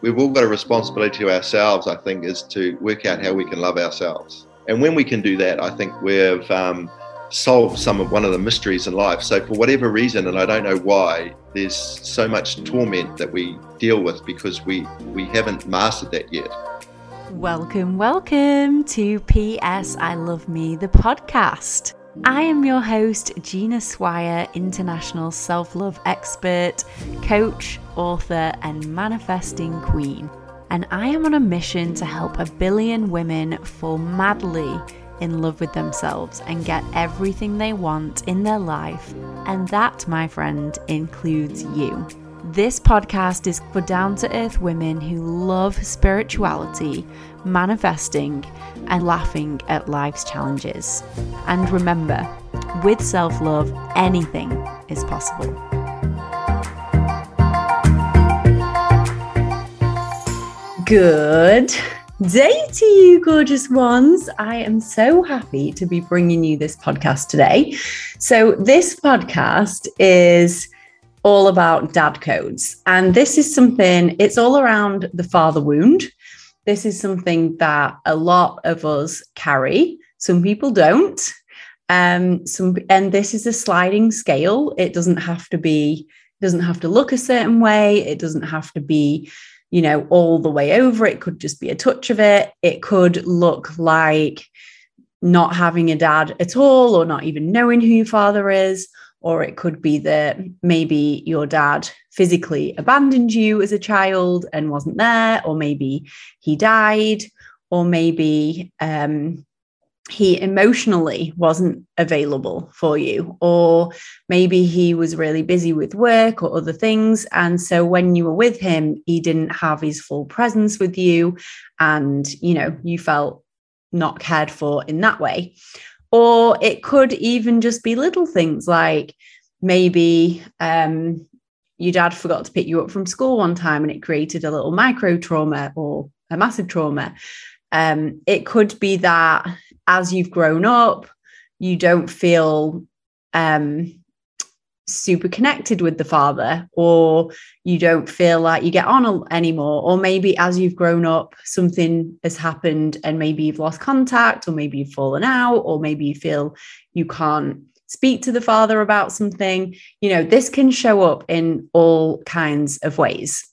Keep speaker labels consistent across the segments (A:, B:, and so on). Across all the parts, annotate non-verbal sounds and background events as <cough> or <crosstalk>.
A: we've all got a responsibility to ourselves, I think, is to work out how we can love ourselves. And when we can do that, I think we've um, solved some of one of the mysteries in life. So, for whatever reason, and I don't know why, there's so much torment that we deal with because we, we haven't mastered that yet.
B: Welcome, welcome to PS I Love Me, the podcast. I am your host, Gina Swire, international self love expert, coach, author, and manifesting queen. And I am on a mission to help a billion women fall madly in love with themselves and get everything they want in their life. And that, my friend, includes you. This podcast is for down to earth women who love spirituality, manifesting, and laughing at life's challenges. And remember, with self love, anything is possible. Good day to you, gorgeous ones. I am so happy to be bringing you this podcast today. So, this podcast is all about dad codes. And this is something, it's all around the father wound. This is something that a lot of us carry. Some people don't. Um, some and this is a sliding scale. It doesn't have to be, doesn't have to look a certain way. It doesn't have to be, you know, all the way over. It could just be a touch of it. It could look like not having a dad at all or not even knowing who your father is or it could be that maybe your dad physically abandoned you as a child and wasn't there, or maybe he died, or maybe um, he emotionally wasn't available for you, or maybe he was really busy with work or other things. And so when you were with him, he didn't have his full presence with you, and you know, you felt not cared for in that way. Or it could even just be little things like maybe um, your dad forgot to pick you up from school one time and it created a little micro trauma or a massive trauma. Um, it could be that as you've grown up, you don't feel um, super connected with the father or you don't feel like you get on anymore or maybe as you've grown up something has happened and maybe you've lost contact or maybe you've fallen out or maybe you feel you can't speak to the father about something you know this can show up in all kinds of ways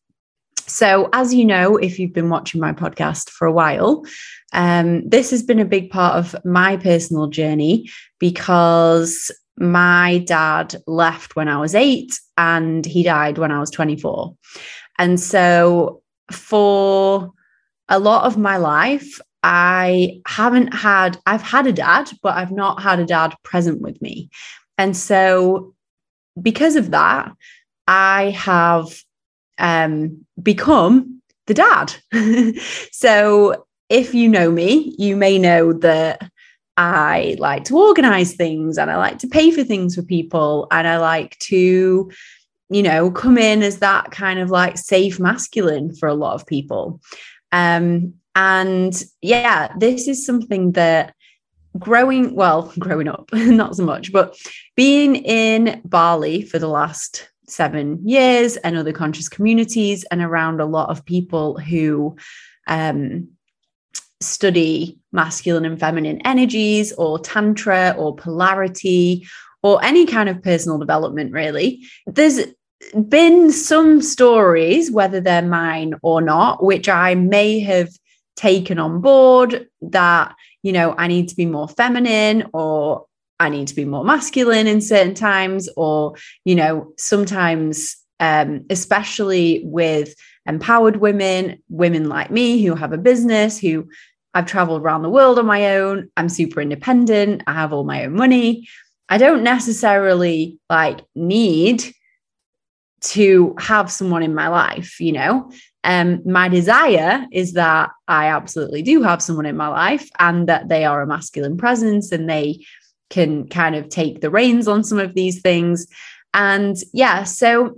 B: so as you know if you've been watching my podcast for a while um, this has been a big part of my personal journey because my dad left when I was eight and he died when I was 24. And so for a lot of my life, I haven't had, I've had a dad, but I've not had a dad present with me. And so because of that, I have um, become the dad. <laughs> so if you know me, you may know that I like to organize things and I like to pay for things for people and I like to, you know, come in as that kind of like safe masculine for a lot of people. Um, and yeah, this is something that growing, well, <laughs> growing up, <laughs> not so much, but being in Bali for the last seven years and other conscious communities and around a lot of people who um, study masculine and feminine energies or tantra or polarity or any kind of personal development, really, there's been some stories, whether they're mine or not, which I may have taken on board that, you know, I need to be more feminine or I need to be more masculine in certain times, or, you know, sometimes, um, especially with empowered women, women like me who have a business, who I've traveled around the world on my own. I'm super independent. I have all my own money. I don't necessarily like need to have someone in my life, you know. Um, my desire is that I absolutely do have someone in my life and that they are a masculine presence and they can kind of take the reins on some of these things. And yeah, so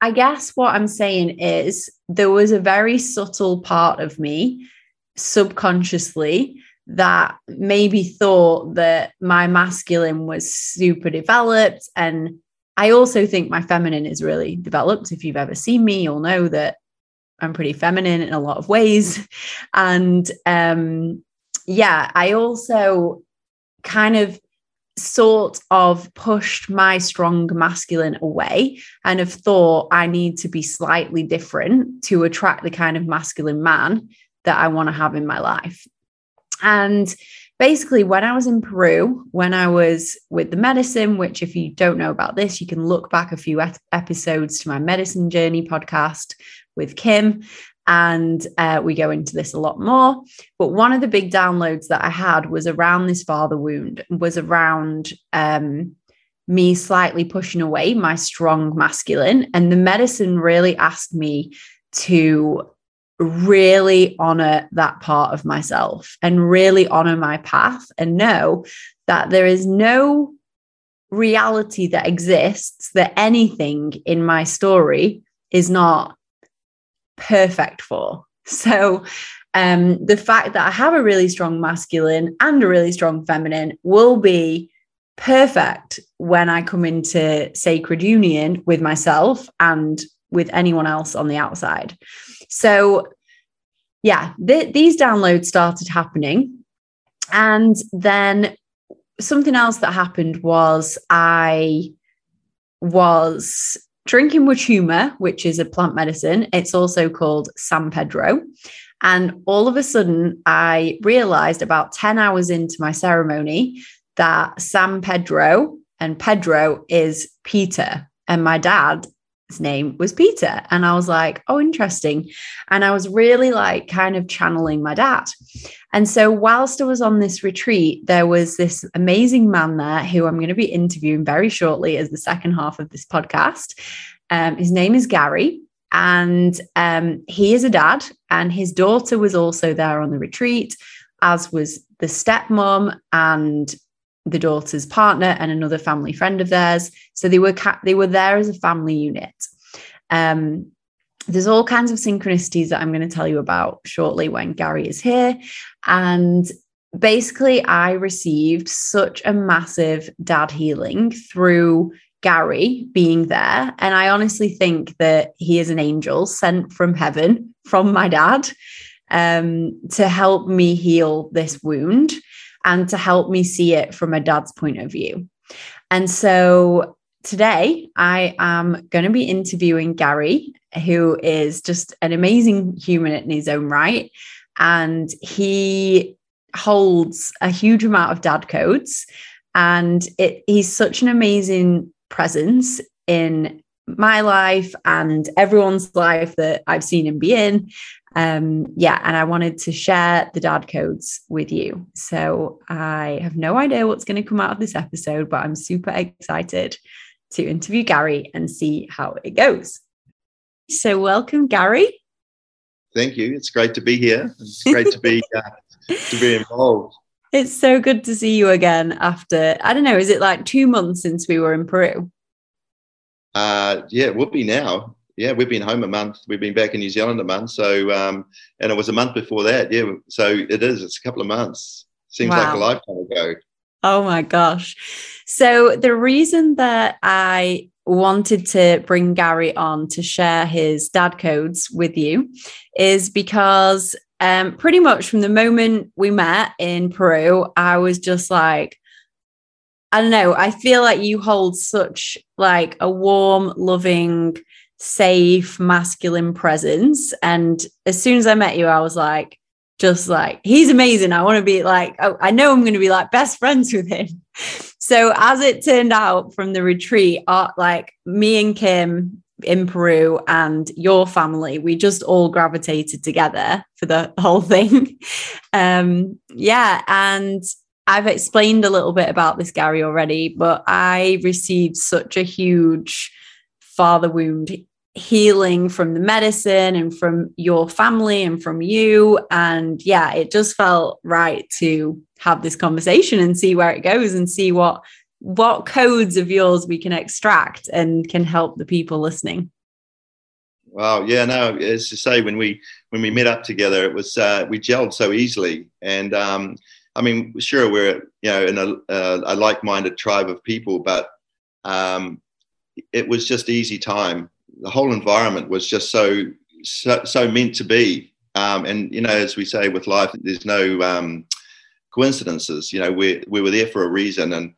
B: I guess what I'm saying is there was a very subtle part of me subconsciously that maybe thought that my masculine was super developed. And I also think my feminine is really developed. If you've ever seen me, you'll know that I'm pretty feminine in a lot of ways. <laughs> And um, yeah, I also kind of sort of pushed my strong masculine away and have thought I need to be slightly different to attract the kind of masculine man that I want to have in my life. And basically, when I was in Peru, when I was with the medicine, which, if you don't know about this, you can look back a few episodes to my medicine journey podcast with Kim and uh, we go into this a lot more. But one of the big downloads that i had was around this father wound was around um, me slightly pushing away my strong masculine and the medicine really asked me to really honor that part of myself and really honor my path and know that there is no reality that exists that anything in my story is not perfect for. So, um, the fact that I have a really strong masculine and a really strong feminine will be perfect when I come into sacred union with myself and with anyone else on the outside. So, yeah, th- these downloads started happening. And then something else that happened was I was drinking Wachuma, which is a plant medicine. It's also called San Pedro. And all of a sudden, I realized about 10 hours into my ceremony that San Pedro and Pedro is Peter. And my dad his name was Peter. And I was like, oh, interesting. And I was really like kind of channeling my dad. And so, whilst I was on this retreat, there was this amazing man there who I'm going to be interviewing very shortly as the second half of this podcast. Um, his name is Gary. And um, he is a dad, and his daughter was also there on the retreat, as was the stepmom and the daughter's partner and another family friend of theirs. So they were ca- they were there as a family unit. Um, there's all kinds of synchronicities that I'm going to tell you about shortly when Gary is here. And basically, I received such a massive dad healing through Gary being there. And I honestly think that he is an angel sent from heaven from my dad um, to help me heal this wound and to help me see it from a dad's point of view. And so today I am going to be interviewing Gary, who is just an amazing human in his own right. And he holds a huge amount of dad codes. And it, he's such an amazing presence in my life and everyone's life that I've seen him be in um, yeah, and I wanted to share the dad codes with you. So I have no idea what's going to come out of this episode, but I'm super excited to interview Gary and see how it goes. So, welcome, Gary.
A: Thank you. It's great to be here. It's great to be <laughs> uh, to be involved.
B: It's so good to see you again after I don't know. Is it like two months since we were in Peru?
A: Uh, yeah, it would be now yeah, we've been home a month. We've been back in New Zealand a month. So, um, and it was a month before that. Yeah. So it is. It's a couple of months. Seems wow. like a lifetime ago.
B: Oh my gosh. So the reason that I wanted to bring Gary on to share his dad codes with you is because um, pretty much from the moment we met in Peru, I was just like, I don't know, I feel like you hold such like a warm, loving, safe masculine presence. And as soon as i met you i was like just like he's amazing. I want to be like oh, i know i'm going to be like best friends with him. <laughs> So as it turned out from the retreat uh, like me and kim in peru and your family we just all gravitated together for the <laughs> whole thing. <laughs> Um yeah and I've explained a little bit about this, Gary, already, but I received such a huge father wound healing from the medicine and from your family and from you. And yeah, it just felt right to have this conversation and see where it goes and see what what codes of yours we can extract and can help the people listening.
A: Wow, yeah, no, as to say, when we when we met up together, it was uh, we gelled so easily, and um, I mean, sure, we're you know in a, uh, a like-minded tribe of people, but um, it was just easy time. The whole environment was just so so, so meant to be. Um, and you know, as we say with life, there's no um, coincidences. You know, we we were there for a reason, and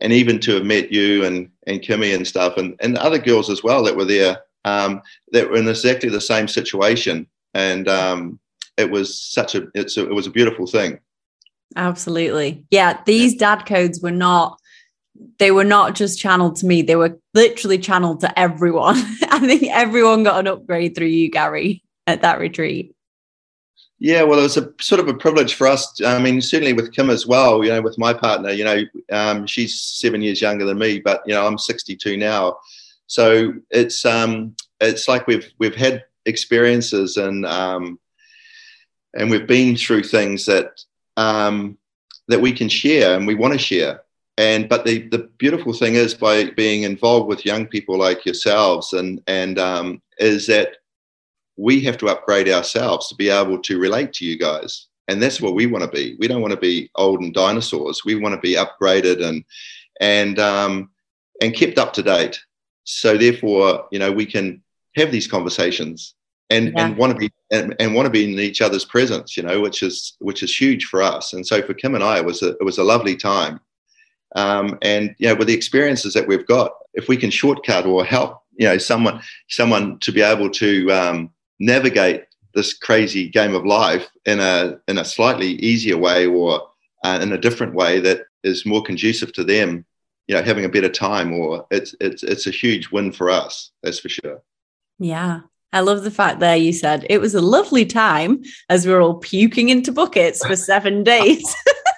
A: and even to have met you and and Kimmy and stuff, and and other girls as well that were there um, that were in exactly the same situation, and um, it was such a it's a, it was a beautiful thing.
B: Absolutely, yeah. These dad codes were not they were not just channeled to me; they were literally channeled to everyone. <laughs> I think everyone got an upgrade through you, Gary, at that retreat.
A: Yeah, well, it was a sort of a privilege for us. I mean, certainly with Kim as well. You know, with my partner, you know, um, she's seven years younger than me, but you know, I'm 62 now, so it's um, it's like we've we've had experiences and um, and we've been through things that um, that we can share and we want to share. And but the the beautiful thing is by being involved with young people like yourselves and and um, is that we have to upgrade ourselves to be able to relate to you guys. And that's what we want to be. We don't want to be old and dinosaurs. We want to be upgraded and and um, and kept up to date. So therefore, you know, we can have these conversations and yeah. and want to be and, and want to be in each other's presence, you know, which is which is huge for us. And so for Kim and I, it was a it was a lovely time. Um, and you know, with the experiences that we've got, if we can shortcut or help, you know, someone someone to be able to um, navigate this crazy game of life in a in a slightly easier way or uh, in a different way that is more conducive to them you know having a better time or it's it's it's a huge win for us that's for sure
B: yeah I love the fact there you said it was a lovely time as we are all puking into buckets for seven days. <laughs> <laughs>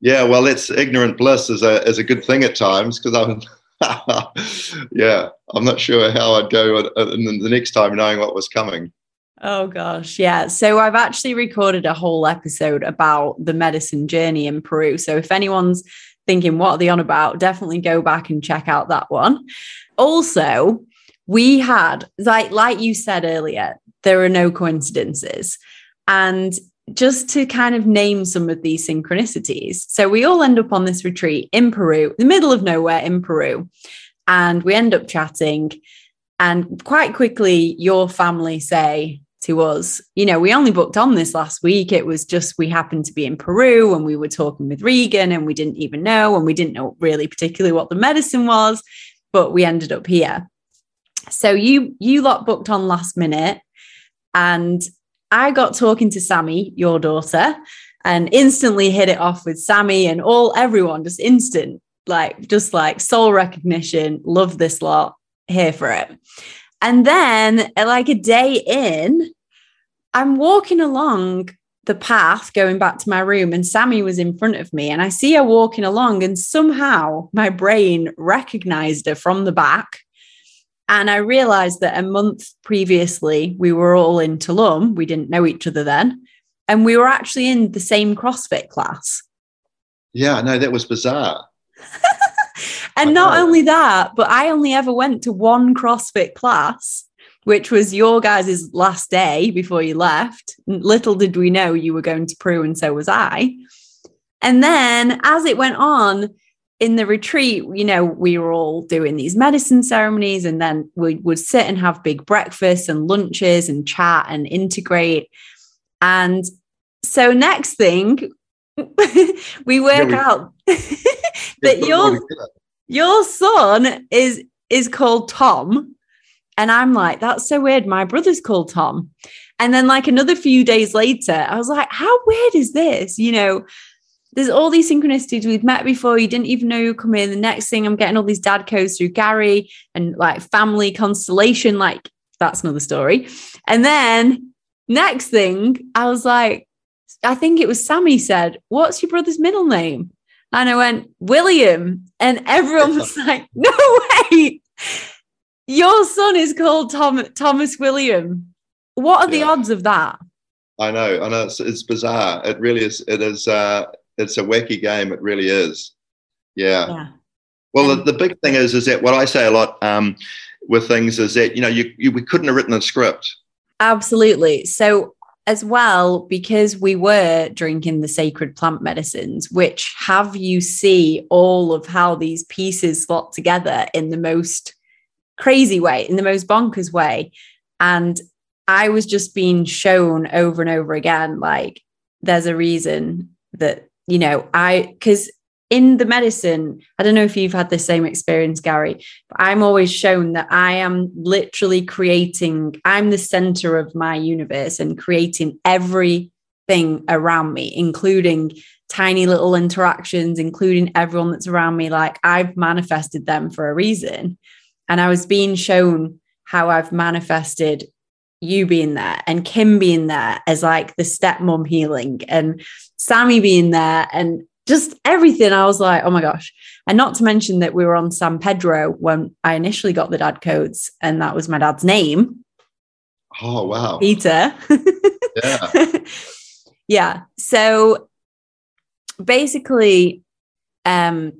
A: yeah, well, that's ignorant bliss is a is a good thing at times because I'm <laughs> yeah, I'm not sure how I'd go the next time knowing what was coming.
B: Oh gosh, yeah. So I've actually recorded a whole episode about the medicine journey in Peru. So if anyone's thinking what are they on about, definitely go back and check out that one. Also, we had like like you said earlier, there are no coincidences. And just to kind of name some of these synchronicities. So we all end up on this retreat in Peru, the middle of nowhere in Peru, and we end up chatting. And quite quickly, your family say to us, you know, we only booked on this last week. It was just we happened to be in Peru and we were talking with Regan and we didn't even know, and we didn't know really particularly what the medicine was, but we ended up here. So you you lot booked on last minute, and I got talking to Sammy, your daughter, and instantly hit it off with Sammy and all everyone, just instant, like just like soul recognition. Love this lot, here for it. And then, uh, like a day in, I'm walking along the path going back to my room, and Sammy was in front of me. And I see her walking along, and somehow my brain recognized her from the back and I realized that a month previously, we were all in Tulum. We didn't know each other then. And we were actually in the same CrossFit class.
A: Yeah, no, that was bizarre. <laughs>
B: and not only that, but I only ever went to one CrossFit class, which was your guys' last day before you left. Little did we know you were going to Peru, and so was I. And then as it went on, in the retreat, you know, we were all doing these medicine ceremonies and then we would sit and have big breakfasts and lunches and chat and integrate. And so, next thing, <laughs> we work yeah, we, out <laughs> that your, your son is is called Tom. And I'm like, that's so weird. My brother's called Tom. And then, like, another few days later, I was like, how weird is this? You know, there's all these synchronicities we've met before. You didn't even know you come in. The next thing, I'm getting all these dad codes through Gary and like family constellation. Like that's another story. And then next thing, I was like, I think it was Sammy said, "What's your brother's middle name?" And I went, William. And everyone was <laughs> like, no way. Your son is called Tom, Thomas William. What are the yeah. odds of that?
A: I know, I know. It's, it's bizarre. It really is. It is. Uh, it's a wacky game. It really is. Yeah. yeah. Well, the, the, big thing is, is that what I say a lot um, with things is that you know you, you we couldn't have written a script.
B: Absolutely. So as well, because we were drinking the sacred plant medicines, which have you see all of how these pieces slot together in the most crazy way, in the most bonkers way. And I was just being shown over and over again, like, there's a reason that, you know, I, because in the medicine, I don't know if you've had the same experience, Gary, but I'm always shown that I am literally creating, I'm the center of my universe and creating everything around me, including tiny little interactions, including everyone that's around me. Like I've manifested them for a reason. And I was being shown how I've manifested you being there and Kim being there as like the stepmom healing and Sammy being there and just everything. I was like, oh my gosh. And not to mention that we were on San Pedro when I initially got the dad codes, and that was my dad's name.
A: Oh, wow.
B: Peter.
A: yeah. <laughs>
B: yeah. So basically, um,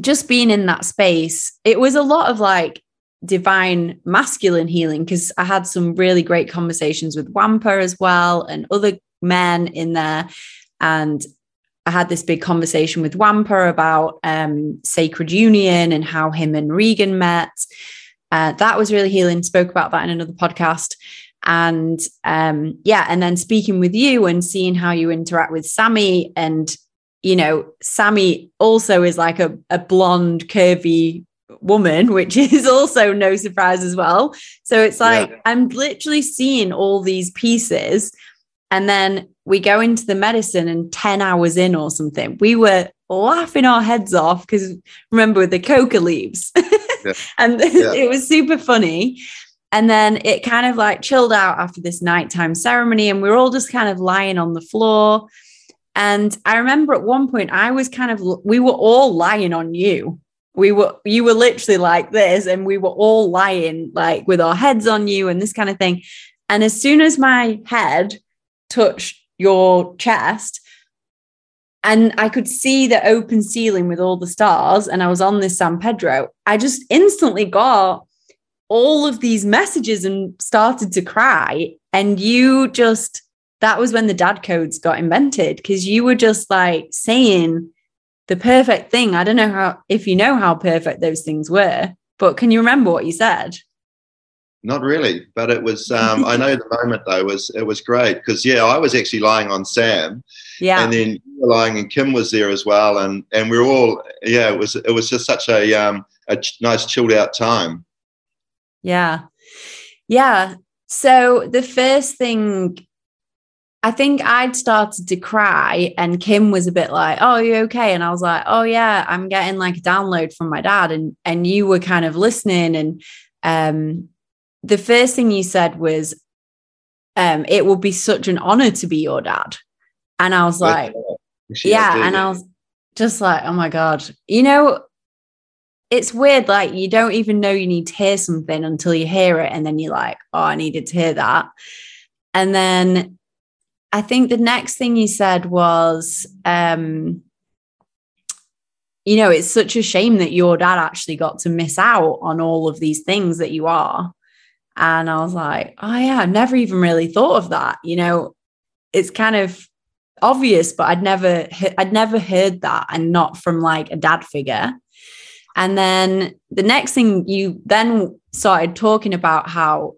B: just being in that space, it was a lot of like divine masculine healing because I had some really great conversations with Wampa as well and other men in there. And I had this big conversation with Wampa about um, sacred union and how him and Regan met. Uh, that was really healing. Spoke about that in another podcast. And um, yeah, and then speaking with you and seeing how you interact with Sammy. And, you know, Sammy also is like a, a blonde, curvy woman, which <laughs> is also no surprise as well. So it's like yeah. I'm literally seeing all these pieces. And then we go into the medicine and 10 hours in or something, we were laughing our heads off because remember with the coca leaves. <laughs> yeah. and <laughs> yeah. it was super funny. And then it kind of like chilled out after this nighttime ceremony, and we are all just kind of lying on the floor. And I remember at one point, I was kind of, we were all lying on you. We were, you were literally like this, and we were all lying like with our heads on you and this kind of thing. And as soon as my head touched your chest. And I could see the open ceiling with all the stars, and I was on this San Pedro. I just instantly got all of these messages and started to cry. And you just, that was when the dad codes got invented because you were just like saying the perfect thing. I don't know how, if you know how perfect those things were, but can you remember what you said?
A: Not really, but it was. Um, I know the moment though was it was great because yeah, I was actually lying on Sam,
B: yeah,
A: and then you were lying and Kim was there as well, and and we are all yeah. It was it was just such a um a ch- nice chilled out time.
B: Yeah, yeah. So the first thing I think I'd started to cry, and Kim was a bit like, "Oh, you okay?" And I was like, "Oh yeah, I'm getting like a download from my dad," and and you were kind of listening, and um, the first thing you said was, um, it will be such an honor to be your dad. And I was like, yeah. And I was just like, oh my God. You know, it's weird. Like, you don't even know you need to hear something until you hear it. And then you're like, oh, I needed to hear that. And then I think the next thing you said was, um, you know, it's such a shame that your dad actually got to miss out on all of these things that you are. And I was like, oh, yeah, I've never even really thought of that. You know, it's kind of obvious, but I'd never, I'd never heard that and not from like a dad figure. And then the next thing you then started talking about how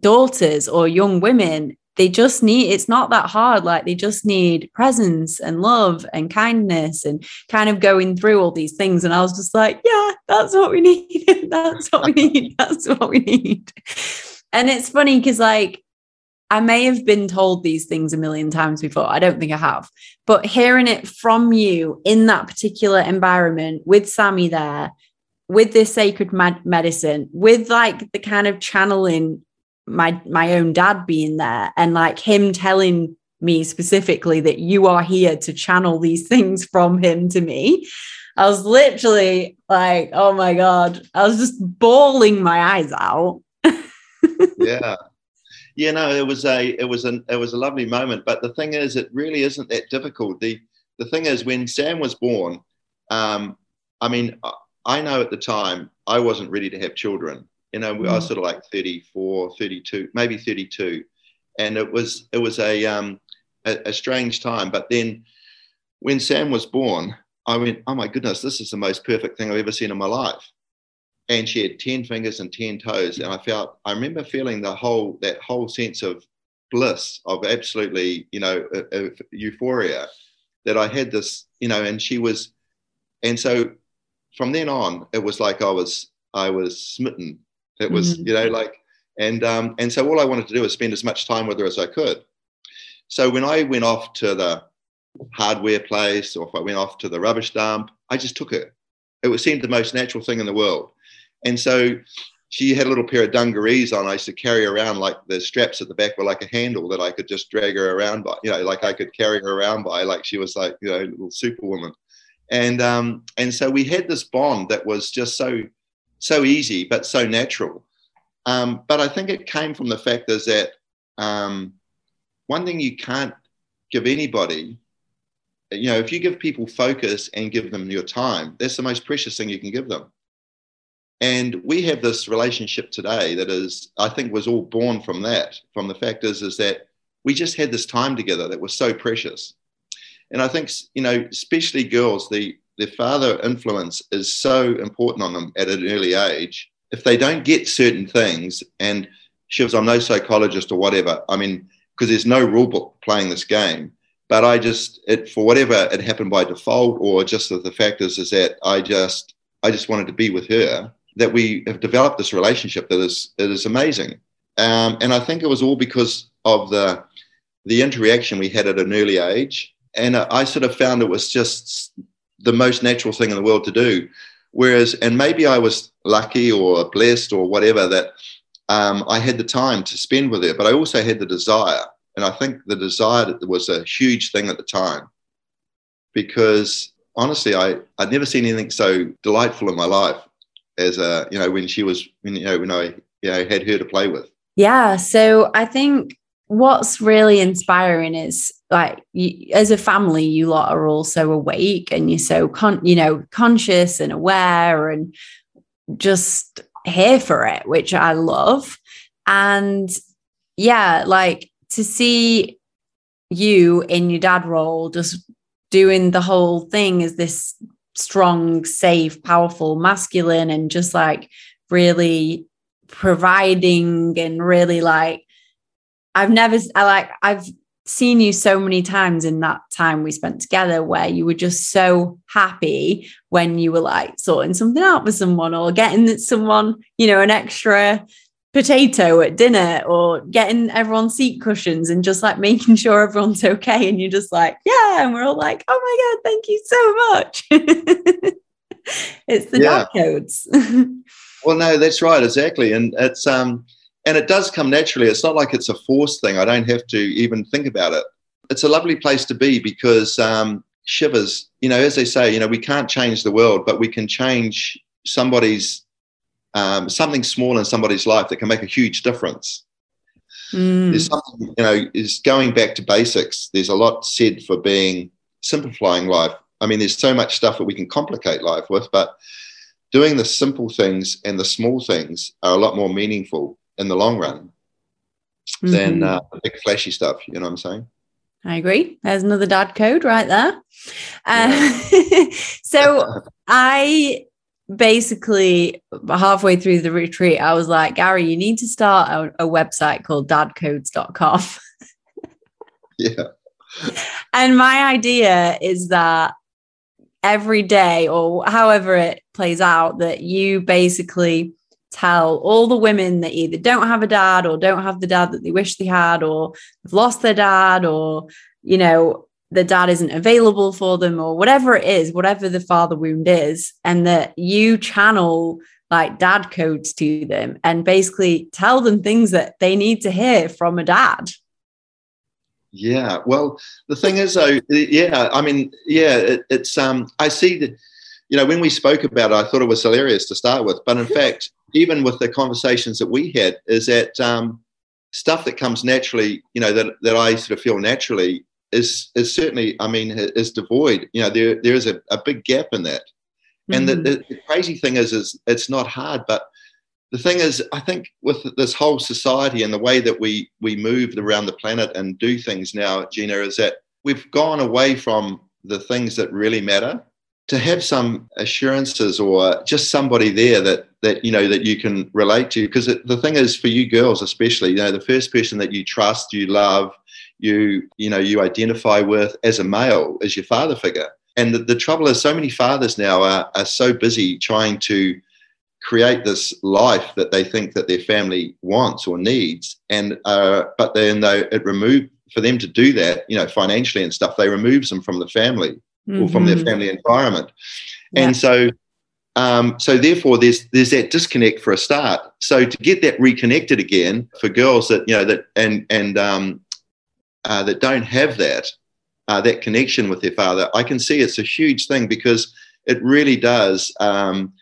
B: daughters or young women they just need it's not that hard. Like they just need presence and love and kindness and kind of going through all these things. And i was just like yeah that's what we <laughs> need. That's what we need. <laughs> That's what we need. And it's funny because like I may have been told these things a million times before. I don't think I have. But hearing it from you in that particular environment with Sammy there, with this sacred med- medicine, with like the kind of channeling my my own dad being there and like him telling me specifically that you are here to channel these <laughs> things from him to me i was literally like oh my god i was just bawling my eyes out. <laughs>
A: Yeah. Yeah no it was a it was an it was a lovely moment. But the thing is it really isn't that difficult. The the thing is when sam was born um i mean i know at the time i wasn't ready to have children you know, mm. I was mm. sort of like 34, 32, maybe 32. And it was, it was a, um, a, a strange time. But then when Sam was born, I went, oh my goodness, this is the most perfect thing I've ever seen in my life. and she had 10 fingers and 10 toes. And I felt, I remember feeling the whole, that whole sense of bliss, of absolutely, you know, of euphoria that I had this, you know, and she was, and so from then on, it was like I was, I was smitten. It was, mm-hmm. you know, like, and, um, and so all I wanted to do was spend as much time with her as I could. So when I went off to the hardware place or if I went off to the rubbish dump, I just took her. It was seemed the most natural thing in the world. And so she had a little pair of dungarees on. I used to carry around like the straps at the back were like a handle that I could just drag her around by, you know, like I could carry her around by, like she was like, you know, a little superwoman. And um, and so we had this bond that was just so so easy but so natural. Um, but I think it came from the fact is that um, one thing you can't give anybody, you know, if you give people focus and give them your time, that's the most precious thing you can give them. And we have this relationship today that is, I think, was all born from that. From the fact is, is that we just had this time together that was so precious. And I think, you know, especially girls, the their father influence is so important on them at an early age. If they don't get certain things, and Shivs, I'm no psychologist or whatever. I mean, because there's no rule book playing this game. But I just, it for whatever it happened by default, or just the fact is, is that I just, I just wanted to be with her that we have developed this relationship that is that is amazing. Um, and I think it was all because of the the interaction we had at an early age. And I sort of found it was just the most natural thing in the world to do. Whereas, and maybe I was lucky or blessed or whatever that um, I had the time to spend with her, but I also had the desire. And I think the desire was a huge thing at the time because honestly, I, I'd never seen anything so delightful in my life as a you know when she was you know when I you know had her to play with.
B: Yeah, so I think what's really inspiring is like you, as a family you lot are all so awake and you're so con- you know conscious and aware and just here for it which i love. And yeah like to see you in your dad role just doing the whole thing as this strong, safe, powerful, masculine, and just like really providing and really like I've never I like I've seen you so many times in that time we spent together where you were just so happy when you were like sorting something out with someone or getting someone, you know, an extra potato at dinner or getting everyone seat cushions and just like making <laughs> sure everyone's okay. And you're just like, yeah. And we're all like, oh my God, thank you so much. <laughs> it's the yeah. codes. <laughs>
A: well, no, that's right. Exactly. And it's, um, and it does come naturally. It's not like it's a forced thing. I don't have to even think about it. It's a lovely place to be because um, shivers, you know, as they say, you know, we can't change the world, but we can change somebody's um, something small in somebody's life that can make a huge difference. Mm. There's something, you know, is going back to basics. There's a lot said for being simplifying life. I mean, there's so much stuff that we can complicate life with, but doing the simple things and the small things are a lot more meaningful in the long run mm-hmm. than uh, the big flashy stuff. You know what I'm saying?
B: I agree. There's another dad code right there. Uh, <laughs> so <laughs> I basically halfway through the retreat, I was like, Gary, you need to start a, a website called dadcodes.com. <laughs>
A: yeah.
B: And my idea is that every day or however it plays out, that you basically tell all the women that either don't have a dad or don't have the dad that they wish they had or have lost their dad or, you know, the dad isn't available for them or whatever it is, whatever the father wound is, and that you channel like dad codes to them and basically tell them things that they need to hear from a dad.
A: Yeah, well, the thing is, though, yeah, I mean, yeah, it, it's um, I see that, you know, when we spoke about it, I thought it was hilarious to start with, but in <laughs> fact, even with the conversations that we had, is that um, stuff that comes naturally, you know, that that I sort of feel naturally is is certainly, I mean, is devoid. You know, there there is a, a big gap in that. And mm-hmm. the, the, crazy thing is, is it's not hard, but the thing is, I think with this whole society and the way that we we move around the planet and do things now, Gina, is that we've gone away from the things that really matter. To have some assurances or just somebody there that that you know that you can relate to. Because the thing is for you girls especially you know the first person that you trust you love you you know you identify with as a male is your father figure. And the, the trouble is so many fathers now are, are so busy trying to create this life that they think that their family wants or needs and uh, but then though it remove for them to do that you know financially and stuff they removes them from the family mm-hmm. or from their mm-hmm. family environment yeah. and so um, so therefore there's there's that disconnect for a start so to get that reconnected again for girls that you know that and and um, uh, that don't have that uh, that connection with their father i can see it's a huge thing because it really does um,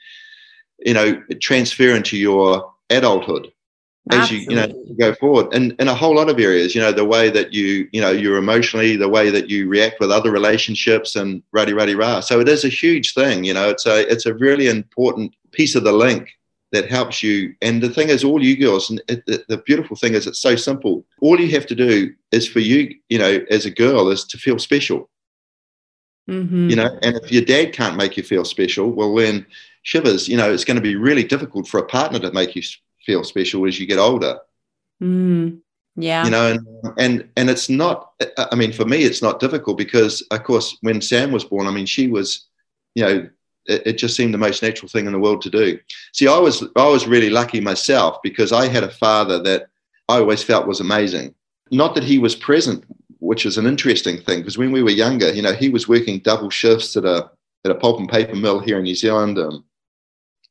A: you know transfer into your adulthood as you you know go forward. And in a whole lot of areas you know the way that you you know you're emotionally the way that you react with other relationships and ruddy ruddy rah. So it is a huge thing you know it's a it's a really important piece of the link that helps you. And the thing is all you girls and it, the, the beautiful thing is it's so simple. All you have to do is for you you know as a girl is to feel special. Mm-hmm. you know and if your dad can't make you feel special well then shivers, you know, it's going to be really difficult for a partner to make you feel special as you get older.
B: Mm, yeah.
A: You know, and, and and it's not. I mean, for me, it's not difficult because, of course, when Sam was born, I mean, she was, you know, it, it just seemed the most natural thing in the world to do. See, I was I was really lucky myself because I had a father that I always felt was amazing. Not that he was present, which is an interesting thing because when we were younger, you know, he was working double shifts at a at a pulp and paper mill here in New Zealand. Um,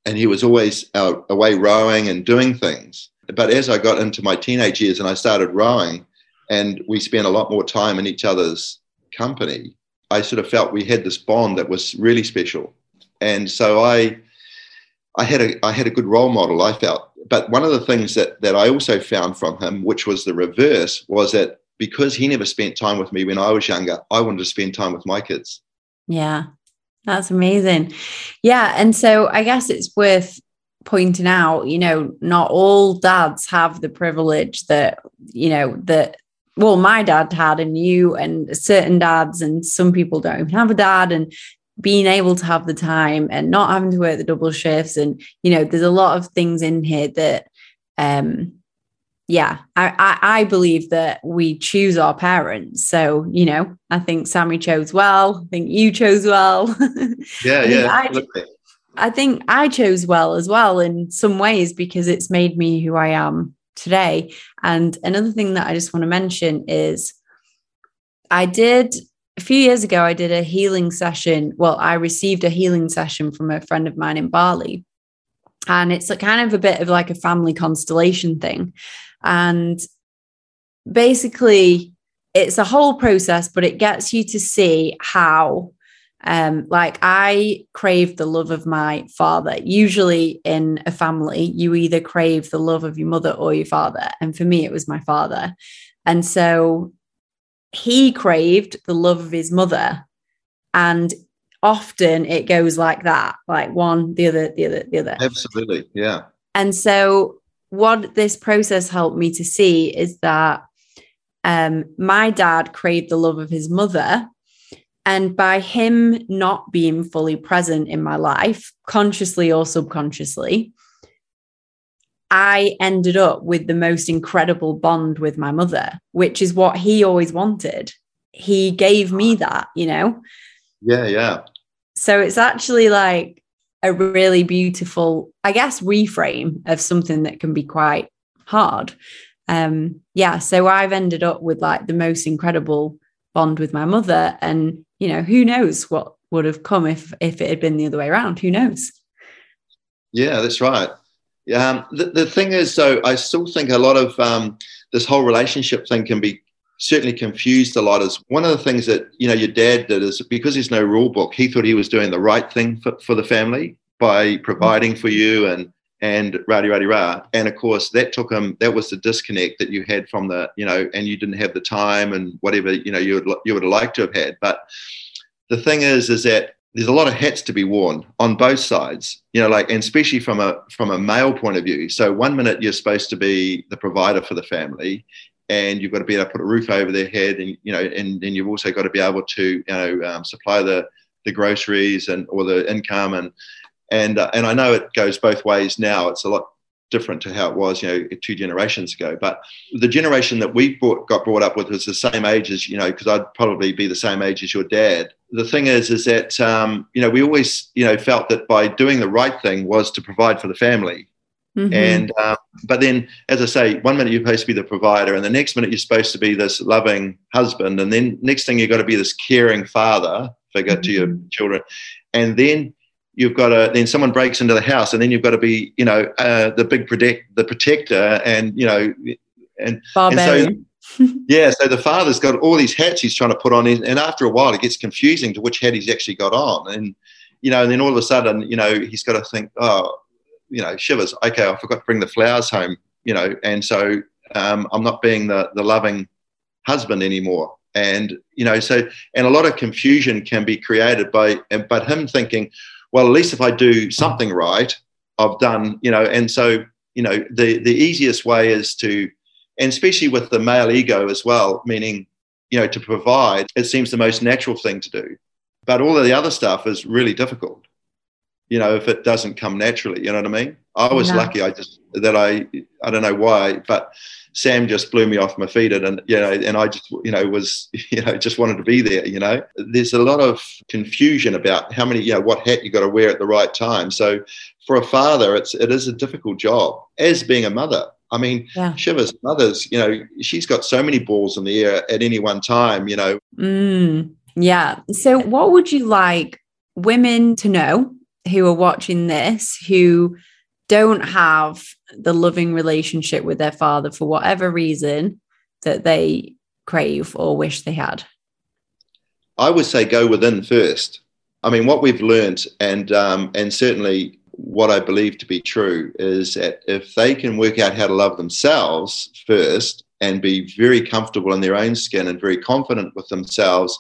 A: and he was always out, away rowing and doing things. But as I got into my teenage years and I started rowing, and we spent a lot more time in each other's company, I sort of felt we had this bond that was really special. And so I, I had a I had a good role model. I felt, but one of the things that that I also found from him, which was the reverse, was that because he never spent time with me when I was younger, I wanted to spend time with my kids.
B: Yeah. That's amazing. Yeah. And so I guess it's worth pointing out, you know, not all dads have the privilege that, you know, that, well, my dad had, and you, and certain dads, and some people don't even have a dad, and being able to have the time and not having to work the double shifts. And, you know, there's a lot of things in here that, um, yeah, I, I, I believe that we choose our parents. So, you know, I think Sammy chose well. I think you chose well.
A: Yeah, <laughs> yeah.
B: I, I think I chose well as well in some ways because it's made me who I am today. And another thing that I just want to mention is I did a few years ago, I did a healing session. Well, I received a healing session from a friend of mine in Bali. And it's a kind of a bit of like a family constellation thing. And basically, it's a whole process, but it gets you to see how, um, like, I crave the love of my father. Usually in a family, you either crave the love of your mother or your father. And for me, it was my father. And so he craved the love of his mother. And often it goes like that like one, the other, the other, the other.
A: Absolutely. Yeah.
B: And so what this process helped me to see is that um, my dad craved the love of his mother. And by him not being fully present in my life, consciously or subconsciously, I ended up with the most incredible bond with my mother, which is what he always wanted. He gave me that, you know?
A: Yeah, yeah.
B: So it's actually like a really beautiful, I guess, reframe of something that can be quite hard. Um, yeah, so I've ended up with like the most incredible bond with my mother, and you know, who knows what would have come if if it had been the other way around? Who knows?
A: Yeah, that's right. Um, the, the thing is, though, I still think a lot of um, this whole relationship thing can be certainly confused a lot is one of the things that you know your dad did is because there's no rule book he thought he was doing the right thing for, for the family by providing for you and and radi radi rah and of course that took him that was the disconnect that you had from the you know and you didn't have the time and whatever you know you would you would have liked to have had. But the thing is is that there's a lot of hats to be worn on both sides you know like and especially from a from a male point of view. So one minute you're supposed to be the provider for the family and you've got to be able to put a roof over their head, and you know, and then you've also got to be able to, you know, um, supply the the groceries and or the income and and uh, and I know it goes both ways now. It's a lot different to how it was, you know, two generations ago. But the generation that we brought, got brought up with was the same age as you know, because I'd probably be the same age as your dad. The thing is, is that um, you know we always you know felt that by doing the right thing was to provide for the family. Mm-hmm. And uh, but then, as I say, one minute you're supposed to be the provider, and the next minute you're supposed to be this loving husband, and then next thing you've got to be this caring father figure mm-hmm. to your mm-hmm. children, and then you've got to then someone breaks into the house, and then you've got to be you know uh, the big protect the protector, and you know, and, and so <laughs> yeah, so the father's got all these hats he's trying to put on, and after a while it gets confusing to which hat he's actually got on, and you know, and then all of a sudden, you know, he's got to think, oh, you know, shivers. Okay, I forgot to bring the flowers home. You know, and so um, I'm not being the the loving husband anymore. And you know, so and a lot of confusion can be created by, but him thinking, well, at least if I do something right, I've done. You know, and so you know, the the easiest way is to, and especially with the male ego as well, meaning you know, to provide, it seems the most natural thing to do. But all of the other stuff is really difficult you know, if it doesn't come naturally, you know what I mean? I was no. lucky. I just that I I don't know why, but Sam just blew me off my feet, and you know, and I just you know was <laughs> you know just wanted to be there. You know, there's a lot of confusion about how many you know what hat you got to wear at the right time. So for a father, it's it is a difficult job as being a mother. I mean, yeah. Shiva's mothers, you know, she's got so many balls in the air at any one time. You know.
B: Mm, yeah. So, what would you like women to know who are watching this who don't have the loving relationship with their father for whatever reason that they crave or wish they had?
A: I would say go within first. I mean, what we've learned, and um, and certainly what I believe to be true, is that if they can work out how to love themselves first and be very comfortable in their own skin and very confident with themselves,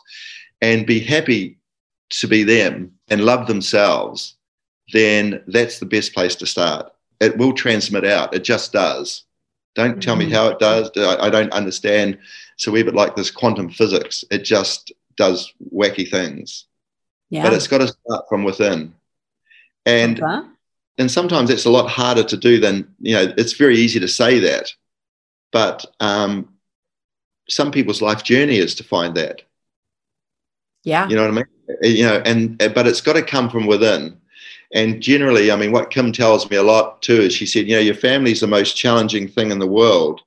A: and be happy to be them and love themselves, then that's the best place to start. It will transmit out. It just does. Don't tell me mm-hmm. how it does. I, don't understand. It's a wee bit like this quantum physics. It just does wacky things. Yeah. But it's got to start from within. And okay. and sometimes it's a lot harder to do than, you know, it's very easy to say that. But um, some people's life journey is to find that.
B: Yeah.
A: You know what I mean? Uh, you know, and uh, but it's got to come from within. And generally, I mean, what Kim tells me a lot too is she said, you know, your family's the most challenging thing in the world.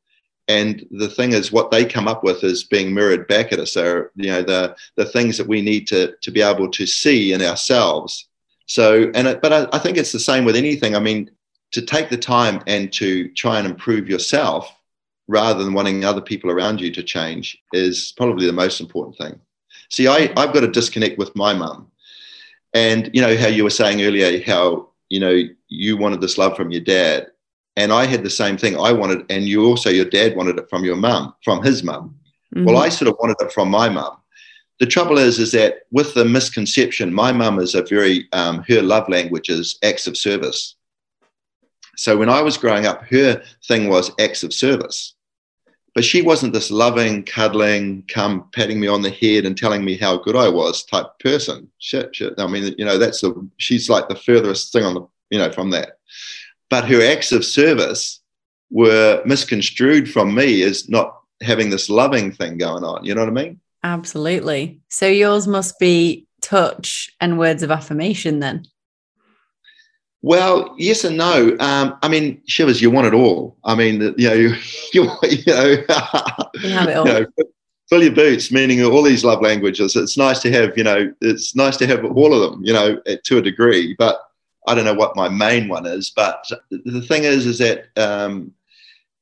A: And the thing is, what they come up with is being mirrored back at us. So, you know, the the things that we need to to be able to see in ourselves. So, and it, but I, I think it's the same with anything. I mean, to take the time and to try and improve yourself rather than wanting other people around you to change is probably the most important thing. See, I, I've got to disconnect with my mum. And you know how you were saying earlier how you know you wanted this love from your dad, and I had the same thing. I wanted, and you also your dad wanted it from your mum, from his mum. Mm-hmm. Well, I sort of wanted it from my mum. The trouble is, is that with the misconception, my mum is a very um, her love language is acts of service. So when I was growing up, her thing was acts of service. But she wasn't this loving, cuddling, come patting me on the head and telling me how good I was type person. Shit, shit. I mean, you know, that's the she's like the furthest thing on the, you know, from that. But her acts of service were misconstrued from me as not having this loving thing going on. You know what I mean?
B: Absolutely. So yours must be touch and words of affirmation then.
A: Well, yes and no. Um, I mean, Shivers, you want it all. I mean, you know, <laughs> you, you, you know, you have it all. <laughs> You know, fill your boots, meaning all these love languages. It's nice to have, you know, it's nice to have all of them, you know, to a degree. But I don't know what my main one is. But the thing is, is that um,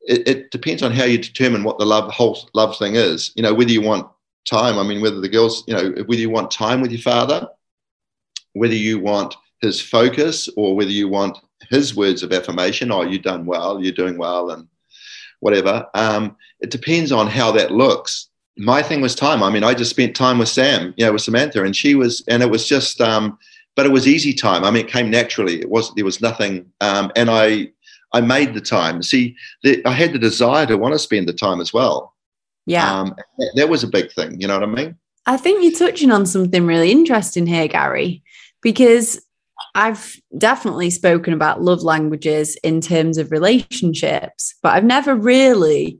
A: it, it, depends on how you determine what the love whole love thing is. You know, whether you want time. I mean, whether the girls, you know, whether you want time with your father, whether you want his focus or whether you want his words of affirmation, oh, you've done well, you're doing well, and whatever. Um, it depends on how that looks. My thing was time. I mean, I just spent time with Sam, you know, with Samantha, and she was, and it was just, um, but it was easy time. I mean, it came naturally. It was there was nothing, um, and I I made the time. See, the, I had the desire to want to spend the time as well.
B: Yeah,
A: um, that, that was a big thing. You know what I mean?
B: I think you're touching on something really interesting here, Gary, because I've definitely spoken about love languages in terms of relationships, but I've never really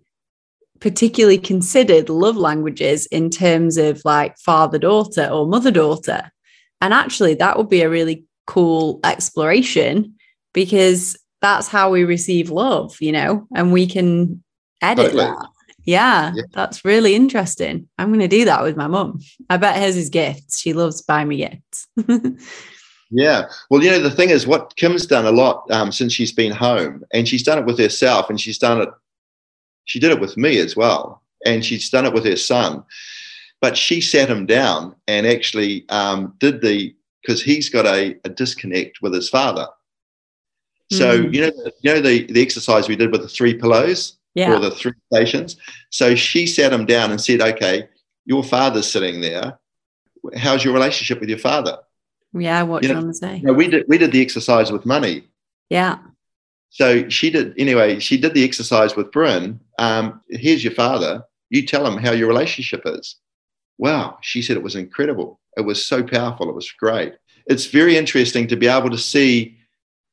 B: particularly considered love languages in terms of like father daughter or mother daughter. And actually, that would be a really cool exploration because that's how we receive love, you know, and we can edit totally. that. Yeah, yeah, that's really interesting. I'm going to do that with my mum. I bet hers is gifts. She loves buying me gifts. <laughs>
A: yeah. Well, you know, the thing is, what Kim's done a lot um, since she's been home, and she's done it with herself, and she's done it, she did it with me as well, and she's done it with her son. But she sat him down and actually um, did the, because he's got a, a disconnect with his father. So mm. you know, you know the the exercise we did with the three pillows
B: yeah.
A: or the three stations. So she sat him down and said, "Okay, your father's sitting there. How's your relationship with your father?"
B: Yeah, what you do you want to say?
A: You know, we did we did the exercise with money.
B: Yeah.
A: So she did anyway. She did the exercise with Bryn. Um, here's your father. You tell him how your relationship is. Wow, she said it was incredible. It was so powerful. It was great. It's very interesting to be able to see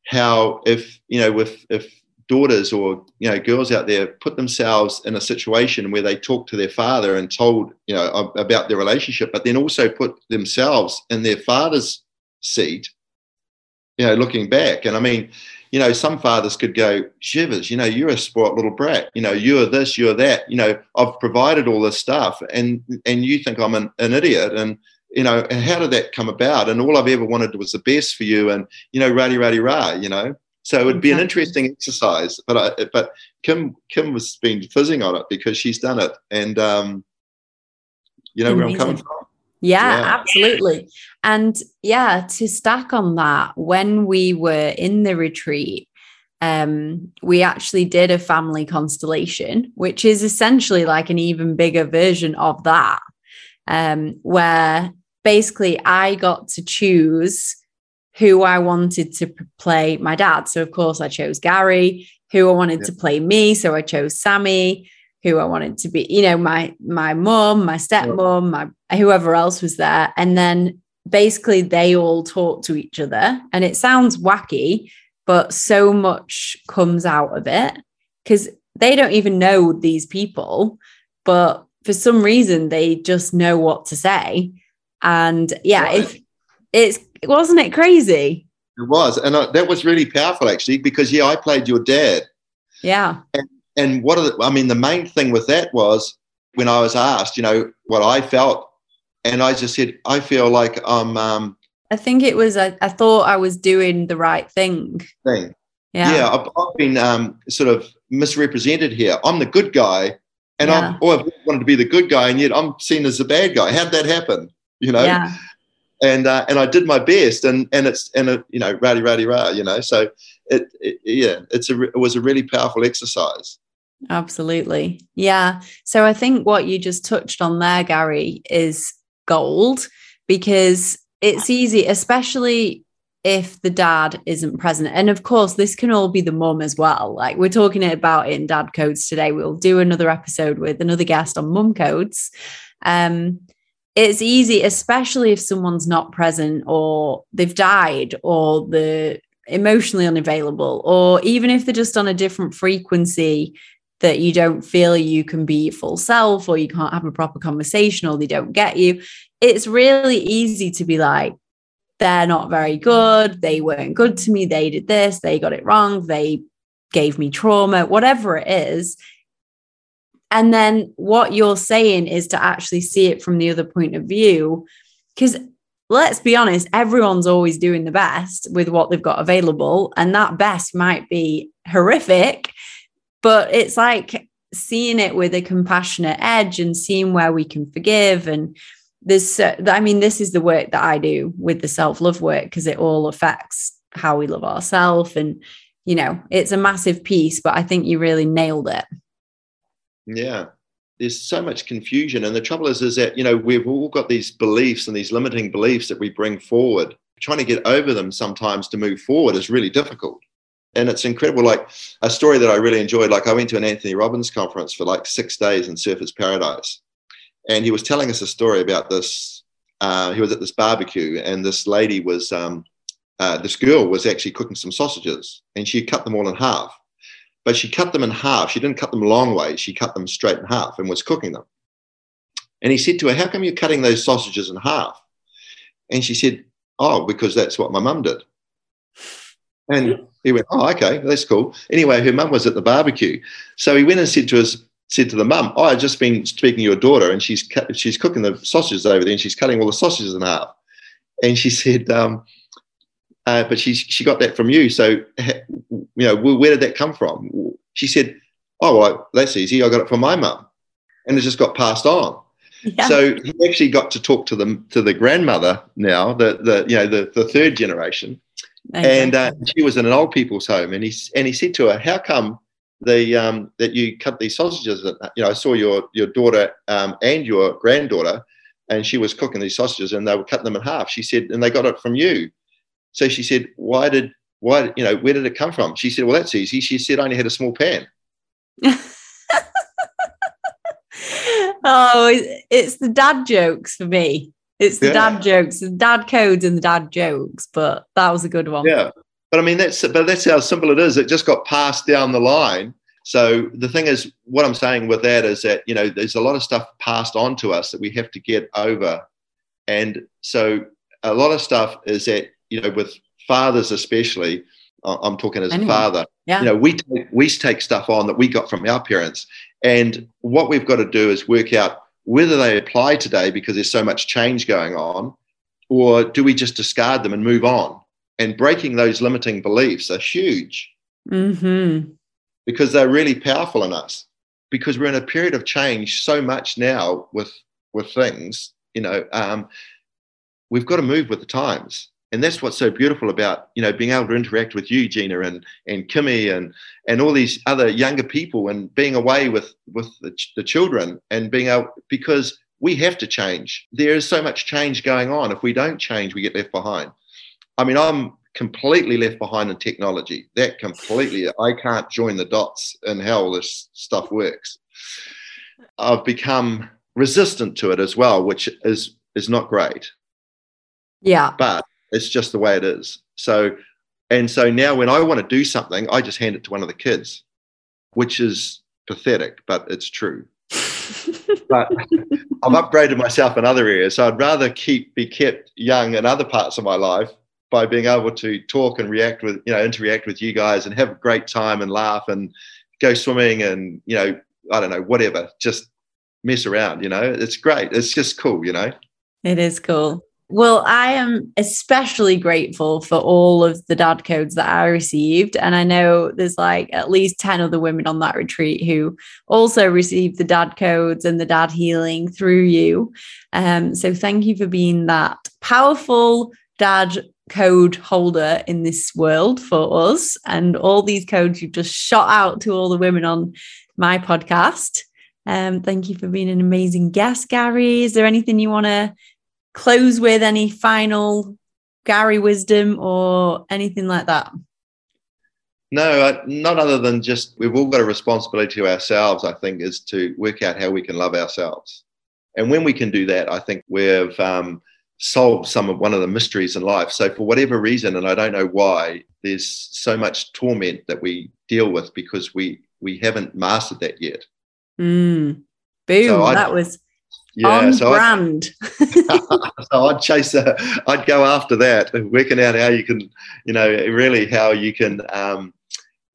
A: how if you know if if daughters or you know girls out there put themselves in a situation where they talk to their father and told you know about their relationship but then also put themselves in their father's seat you know looking back and i mean you know some fathers could go shivers you know you're a spoilt little brat you know you're this you're that you know i've provided all this stuff and and you think i'm an, an idiot and you know, and how did that come about? And all I've ever wanted was the best for you, and you know, ruddy ruddy rah, you know. So it'd be an interesting exercise, but I, but Kim Kim has been fizzing on it because she's done it, and um, you know Amazing. where I'm coming from.
B: Yeah, yeah, absolutely. And yeah, to stack on that, when we were in the retreat, um, we actually did a family constellation, which is essentially like an even bigger version of that, um, where basically I got to choose who I wanted to play my dad. So, of course, I chose Gary, who I wanted yeah. to play me. So, I chose Sammy, who I wanted to be, you know, my my mom, my stepmom, my whoever else was there. And then basically they all talk to each other. And it sounds wacky, but so much comes out of it because they don't even know these people, but for some reason they just know what to say. And yeah, if it's wasn't it crazy?
A: It was, and uh, that was really powerful actually because yeah, I played your dad.
B: Yeah.
A: And, and what are the, I mean, the main thing with that was when I was asked, you know, what I felt, and I just said, I feel like I'm. Um,
B: I think it was. I, I thought I was doing the right thing.
A: Thing. Yeah. Yeah. I've, I've been um, sort of misrepresented here. I'm the good guy, and yeah. I'm. Oh, I've wanted to be the good guy, and yet I'm seen as the bad guy. How did that happen? you know.
B: Yeah.
A: And uh, and I did my best, and and it's and it, you know, rowdy rowdy rah, you know. So it, it yeah, it's a it was a really powerful exercise.
B: Absolutely, yeah. So I think what you just touched on there, Gary, is gold because it's easy, especially if the dad isn't present. And of course, this can all be the mum as well. Like we're talking about it in dad codes today. We'll do another episode with another guest on mum codes. Um, it's easy, especially if someone's not present or they've died or they're emotionally unavailable, or even if they're just on a different frequency that you don't feel you can be full self or you can't have a proper conversation or they don't get you. It's really easy to be like, they're not very good. They weren't good to me. They did this. They got it wrong. They gave me trauma, whatever it is. And then what you're saying is to actually see it from the other point of view. Because let's be honest, everyone's always doing the best with what they've got available. And that best might be horrific, but it's like seeing it with a compassionate edge and seeing where we can forgive. And this, uh, I mean, this is the work that I do with the self love work because it all affects how we love ourselves. And, you know, it's a massive piece, but I think you really nailed it.
A: Yeah. There's so much confusion. And the trouble is, is that, you know, we've all got these beliefs and these limiting beliefs that we bring forward. Trying to get over them sometimes to move forward is really difficult. And it's incredible. Like a story that I really enjoyed, like I went to an Anthony Robbins conference for like six days in Surfers Paradise. and he was telling us a story about this. Uh, he was at this barbecue, and this lady was, um, uh, this girl was actually cooking some sausages, and she cut them all in half. But she cut them in half. She didn't cut them long ways. She cut them straight in half and was cooking them. And he said to her, "How come you're cutting those sausages in half?" And she said, "Oh, because that's what my mum did." And he went, "Oh, okay, that's cool." Anyway, her mum was at the barbecue, so he went and said to his said to the mum, oh, I've just been speaking to your daughter and she's cut, she's cooking the sausages over there and she's cutting all the sausages in half. And she said, um, uh, but she, she got that from you. So, you know, where did that come from? She said, oh, well, that's easy. I got it from my mum. And it just got passed on. Yeah. So he actually got to talk to the to the grandmother now, the the you know the, the third generation, exactly. and uh, she was in an old people's home, and he and he said to her, "How come the um, that you cut these sausages. That, you know, I saw your your daughter um, and your granddaughter, and she was cooking these sausages, and they were cutting them in half. She said, and they got it from you. So she said, why did why you know where did it come from? She said, well, that's easy. She said, I only had a small pan. <laughs>
B: oh, it's the dad jokes for me. It's the yeah. dad jokes, the dad codes, and the dad jokes. But that was a good one.
A: Yeah, but I mean, that's but that's how simple it is. It just got passed down the line. So the thing is, what I'm saying with that is that you know there's a lot of stuff passed on to us that we have to get over, and so a lot of stuff is that you know with fathers especially. I'm talking as anyway, a father. Yeah. You know, we take, we take stuff on that we got from our parents, and what we've got to do is work out whether they apply today because there's so much change going on, or do we just discard them and move on? and breaking those limiting beliefs are huge
B: mm-hmm.
A: because they're really powerful in us because we're in a period of change so much now with with things you know um, we've got to move with the times and that's what's so beautiful about you know being able to interact with you gina and and kimmy and and all these other younger people and being away with with the, the children and being able because we have to change there is so much change going on if we don't change we get left behind I mean, I'm completely left behind in technology. That completely, I can't join the dots in how all this stuff works. I've become resistant to it as well, which is is not great.
B: Yeah.
A: But it's just the way it is. So, and so now when I want to do something, I just hand it to one of the kids, which is pathetic, but it's true. <laughs> but <laughs> I've upgraded myself in other areas. So I'd rather keep be kept young in other parts of my life by being able to talk and react with you know interact with you guys and have a great time and laugh and go swimming and you know I don't know whatever just mess around you know it's great it's just cool you know
B: it is cool well I am especially grateful for all of the dad codes that I received and I know there's like at least 10 other women on that retreat who also received the dad codes and the dad healing through you um so thank you for being that powerful dad code holder in this world for us. And all these codes you've just shot out to all the women on my podcast. Um, thank you for being an amazing guest, Gary. Is there anything you want to close with? Any final Gary wisdom or anything like that?
A: No, not other than just we've all got a responsibility to ourselves, I think, is to work out how we can love ourselves. And when we can do that, I think we've um, solve some of one of the mysteries in life. So for whatever reason, and I don't know why, there's so much torment that we deal with because we we haven't mastered that yet.
B: Mm. Boom! So that was yeah, on so brand.
A: I'd, <laughs> <laughs> so I'd chase. A, I'd go after that, working out how you can, you know, really how you can um,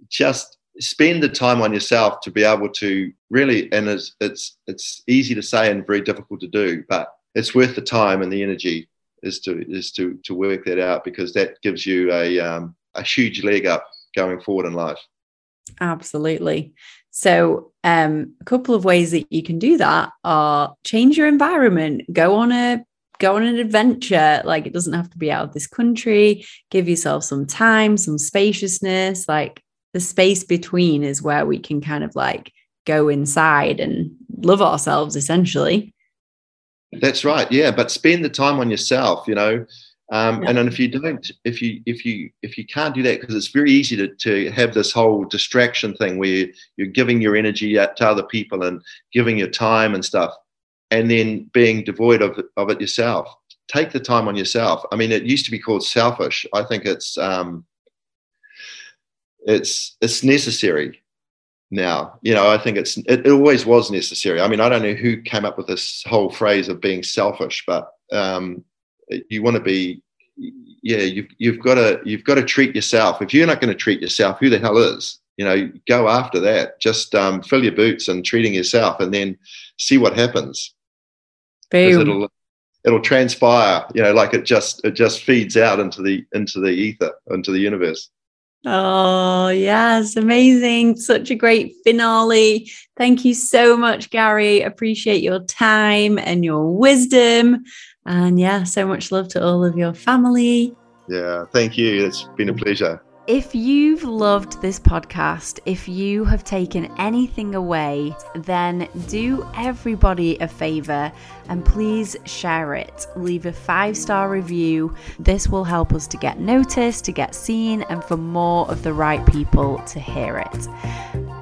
A: just spend the time on yourself to be able to really. And it's it's it's easy to say and very difficult to do, but it's worth the time and the energy is to is to to work that out because that gives you a um, a huge leg up going forward in life.
B: Absolutely. So, um, a couple of ways that you can do that are change your environment, go on a go on an adventure. Like it doesn't have to be out of this country. Give yourself some time, some spaciousness. Like the space between is where we can kind of like go inside and love ourselves essentially.
A: That's right. Yeah, but spend the time on yourself. You know, um, yeah. and then if you don't, if you if you if you can't do that, because it's very easy to to have this whole distraction thing where you're giving your energy out to other people and giving your time and stuff. and then being devoid of, of it yourself. Take the time on yourself. I mean, it used to be called selfish. I think it's um, it's it's necessary now. You know, I think it's it, it, always was necessary. I mean, I don't know who came up with this whole phrase of being selfish, but um, you want to be yeah, you've you've got to you've got to treat yourself. If you're not going to treat yourself, who the hell is? You know, go after that. Just um, fill your boots and treating yourself, and then see what happens.
B: Boom.
A: It'll it'll transpire. You know, like it just it just feeds out into the into the ether, into the universe.
B: Oh, yes, amazing. Such a great finale. Thank you so much, Gary. Appreciate your time and your wisdom. And yeah, so much love to all of your family.
A: Yeah, thank you. It's been a pleasure.
B: If you've loved this podcast, if you have taken anything away, then do everybody a favor and please share it. Leave a five star review. This will help us to get noticed, to get seen, and for more of the right people to hear it.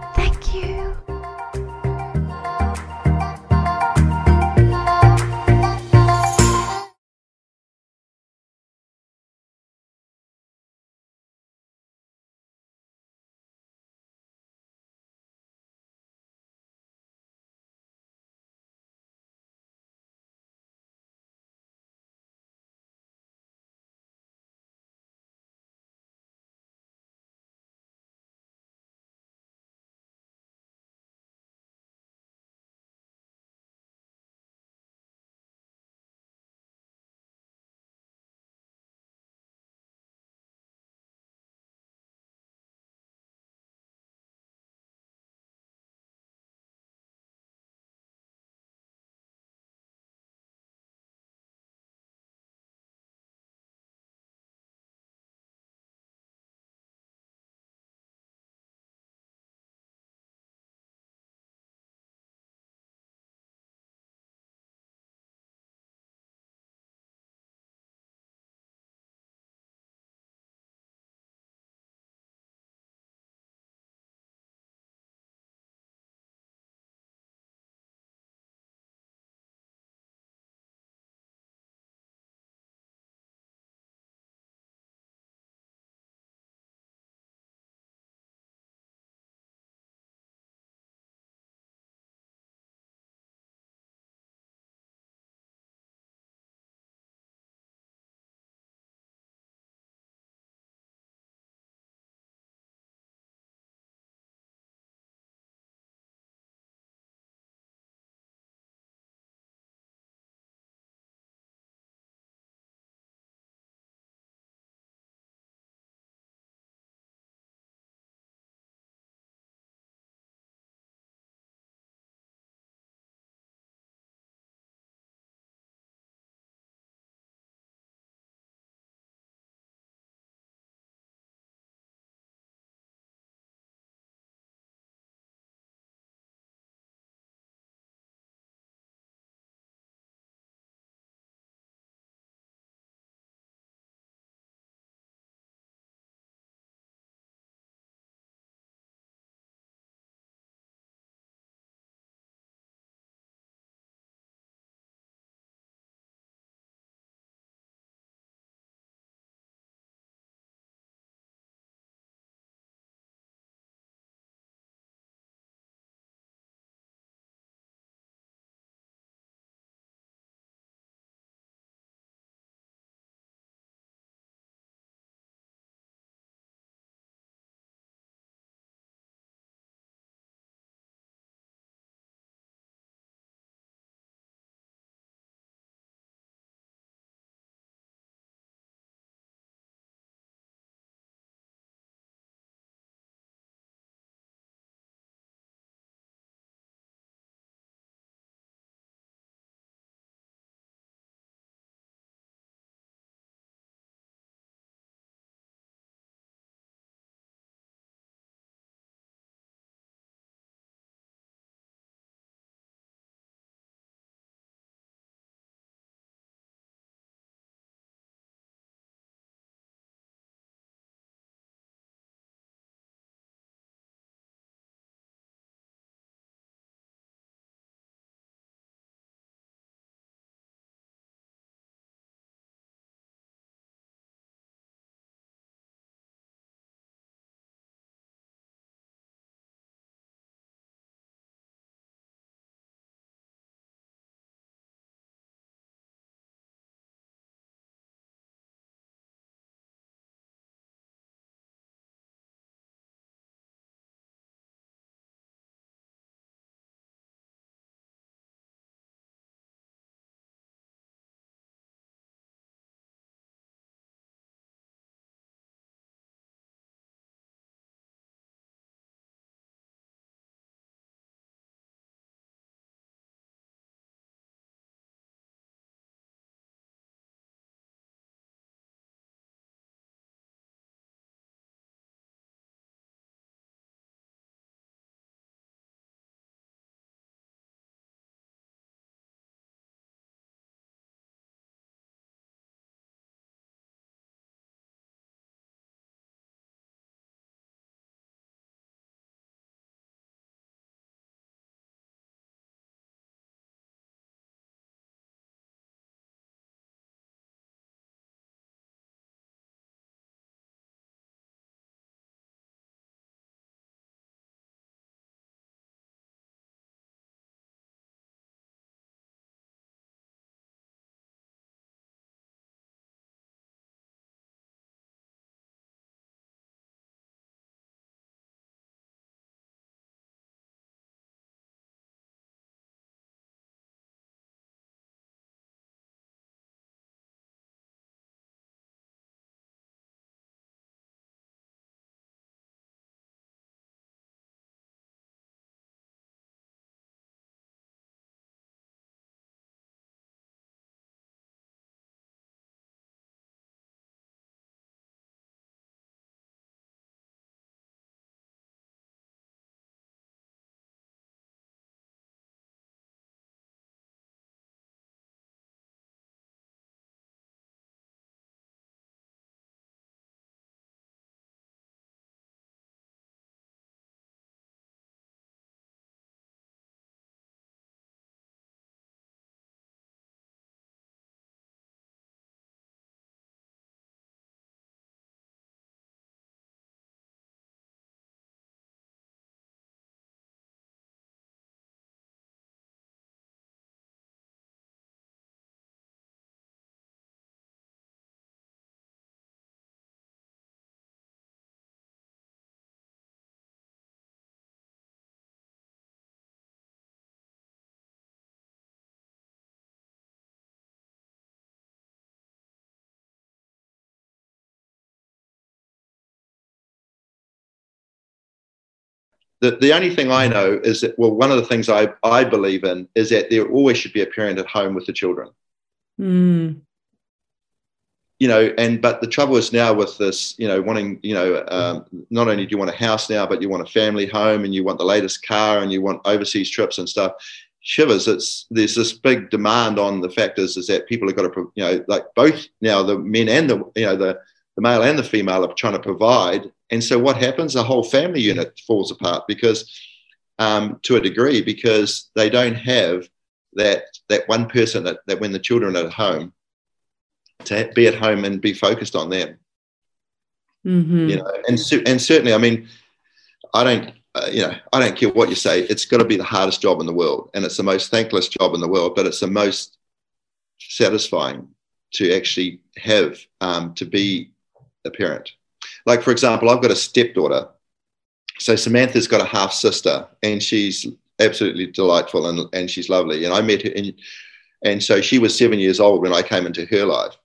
A: The, the only thing I know is that, well, one of the things I, I believe in is that there always should be a parent at home with the children.
B: Mm.
A: You know, and but the trouble is now with this, you know, wanting, you know, um, not only do you want a house now, but you want a family home and you want the latest car and you want overseas trips and stuff. Shivers, it's there's this big demand on the factors is that people have got to, you know, like both now the men and the, you know, the the male and the female are trying to provide. And so what happens? The whole family unit falls apart because, um, to a degree, because they don't have that that one person that, that when the children are at home, to be at home and be focused on them.
B: Mm-hmm.
A: You know, and and certainly, I mean, I don't. Uh, you know, I don't care what you say. It's got to be the hardest job in the world, and it's the most thankless job in the world. But it's the most satisfying to actually have um, to be a parent. Like, for example, I've got a stepdaughter. So Samantha's got a half sister, and she's absolutely delightful and, and she's lovely. And I met her, and, and so she was seven years old when I came into her life.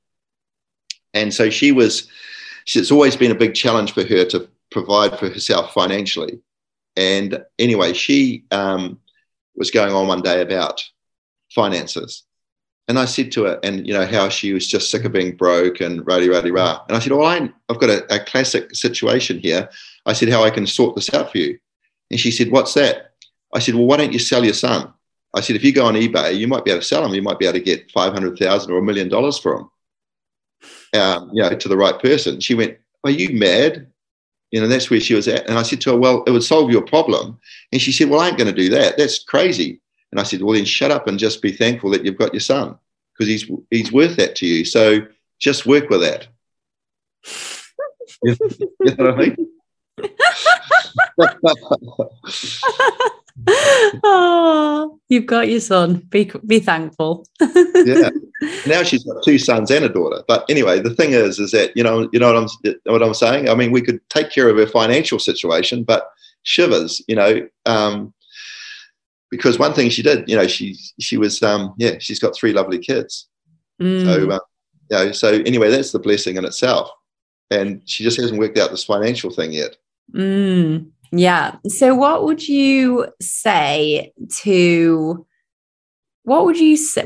A: And so she was, it's always been a big challenge for her to provide for herself financially. And anyway, she um, was going on one day about finances. And I said to her, and you know, how she was just sick of being broke and rah rah rah. And I said, Well, I, have got a, a classic situation here. I said, How I can sort this out for you. And she said, What's that? I said, Well, why don't you sell your son? I said, If you go on eBay, you might be able to sell him. You might be able to get 500,000 or a million dollars for him, um, you know, to the right person. She went, Are you mad? You know, that's where she was at. And I said to her, Well, it would solve your problem. And she said, Well, I ain't going to do that. That's crazy. And I said, well, then shut up and just be thankful that you've got your son because he's he's worth that to you. So just work with that. <laughs> you know what I mean? <laughs>
B: oh, you've got your son. Be be thankful. <laughs>
A: yeah. Now she's got two sons and a daughter. But anyway, the thing is, is that you know, you know what I'm what I'm saying. I mean, we could take care of her financial situation, but shivers, you know, um, because one thing she did, you know, she she was um, yeah, she's got three lovely kids.
B: Mm.
A: So uh, you know, so anyway, that's the blessing in itself. And she just hasn't worked out this financial thing yet.
B: Mm. Yeah. So what would you say to what would you say